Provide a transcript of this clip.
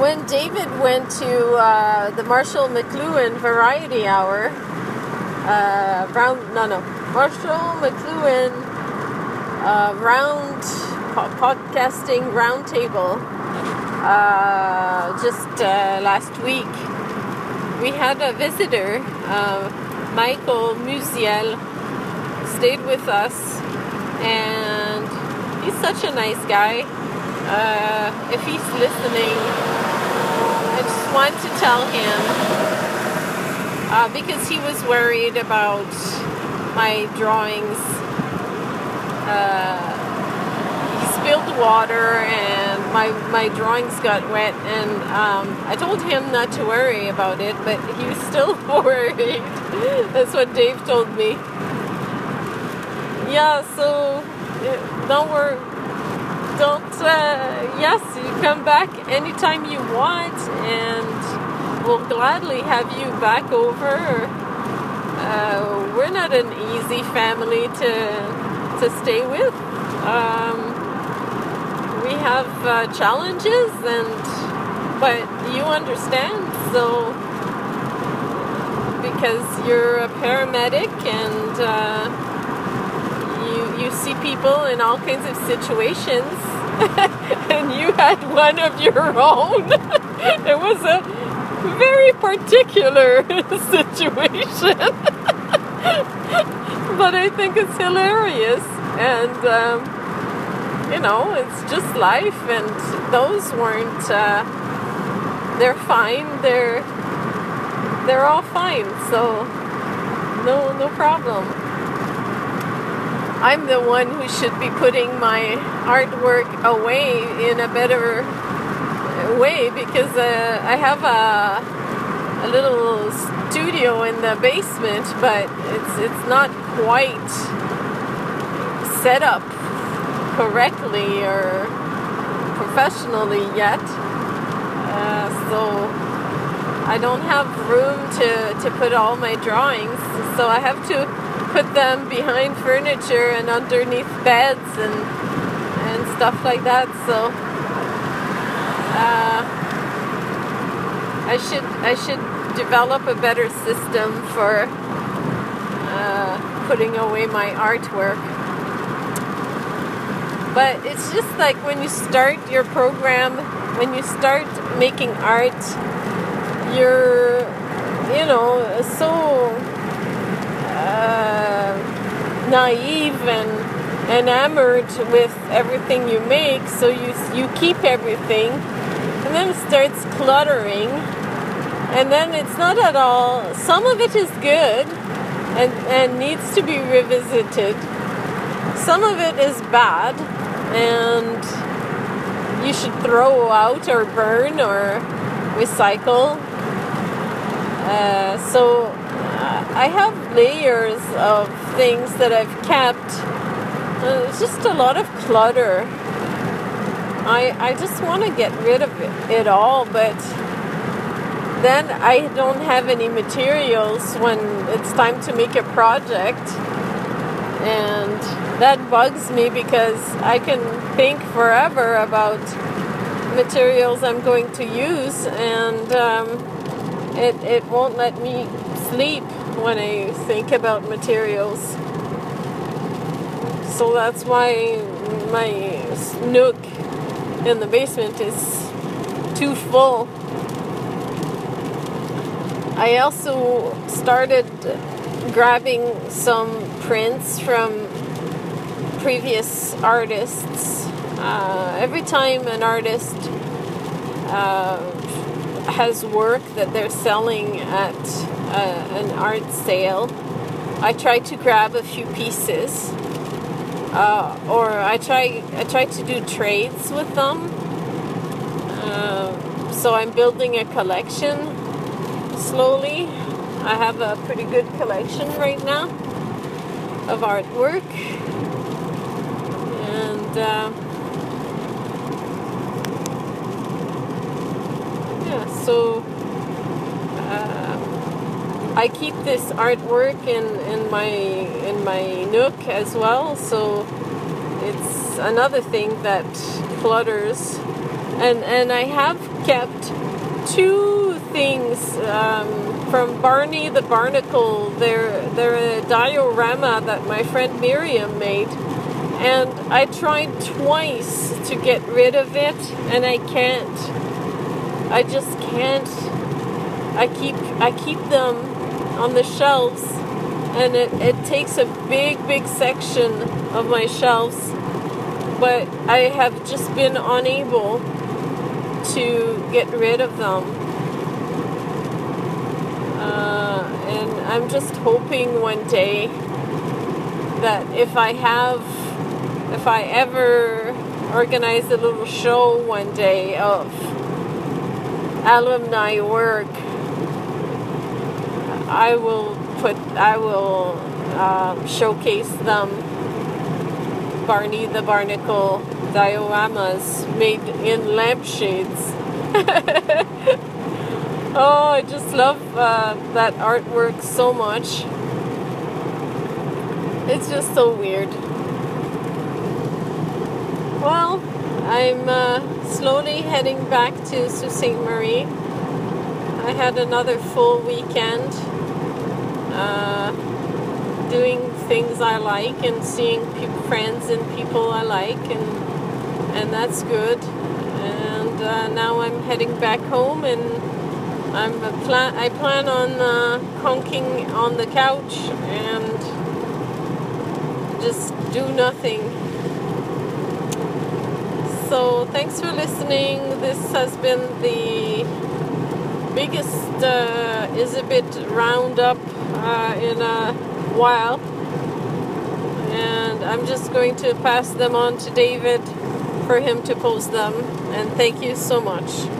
when David went to uh, the Marshall McLuhan Variety Hour, uh, round no no Marshall McLuhan uh, round po- podcasting roundtable uh, just uh, last week, we had a visitor, uh, Michael Musiel, stayed with us, and he's such a nice guy. If he's listening, just want to tell him uh, because he was worried about my drawings. Uh, he spilled water and my, my drawings got wet and um, I told him not to worry about it, but he was still worried. That's what Dave told me. Yeah, so uh, don't worry. Don't, uh, yes, you come back anytime you want and we'll gladly have you back over. Uh, we're not an easy family to, to stay with. Um, we have uh, challenges and but you understand so because you're a paramedic and uh, you you see people in all kinds of situations and you had one of your own it was a very particular situation but I think it's hilarious and um, you know, it's just life, and those weren't. Uh, they're fine. They're they're all fine. So no no problem. I'm the one who should be putting my artwork away in a better way because uh, I have a a little studio in the basement, but it's it's not quite set up correctly or professionally yet. Uh, so I don't have room to, to put all my drawings. So I have to put them behind furniture and underneath beds and and stuff like that. So uh, I should I should develop a better system for uh, putting away my artwork but it's just like when you start your program when you start making art you're you know so naive and enamored with everything you make so you you keep everything and then it starts cluttering and then it's not at all some of it is good and and needs to be revisited some of it is bad and you should throw out or burn or recycle. Uh, so uh, I have layers of things that I've kept. Uh, it's just a lot of clutter. I I just want to get rid of it, it all, but then I don't have any materials when it's time to make a project and that bugs me because I can think forever about materials I'm going to use, and um, it it won't let me sleep when I think about materials. So that's why my nook in the basement is too full. I also started grabbing some prints from previous artists. Uh, every time an artist uh, has work that they're selling at uh, an art sale, I try to grab a few pieces, uh, or I try I try to do trades with them. Uh, so I'm building a collection slowly. I have a pretty good collection right now of artwork. And uh, yeah, so uh, I keep this artwork in, in my in my nook as well. So it's another thing that clutters and and I have kept two things um, from Barney the Barnacle. They're they're a diorama that my friend Miriam made, and I tried twice to get rid of it, and I can't. I just can't. I keep I keep them on the shelves, and it, it takes a big big section of my shelves, but I have just been unable to get rid of them. Uh, and I'm just hoping one day that if I have, if I ever organize a little show one day of alumni work, I will put, I will um, showcase them. Barney the Barnacle dioramas made in lampshades. oh, I just love uh, that artwork so much. It's just so weird. Well, I'm uh, slowly heading back to Sault Ste. Marie. I had another full weekend uh, doing things I like and seeing pe- friends and people I like and and that's good. And uh, now I'm heading back home, and I'm plan. I plan on uh, conking on the couch and just do nothing. So thanks for listening. This has been the biggest uh, Izabit roundup uh, in a while. And I'm just going to pass them on to David for him to post them. And thank you so much.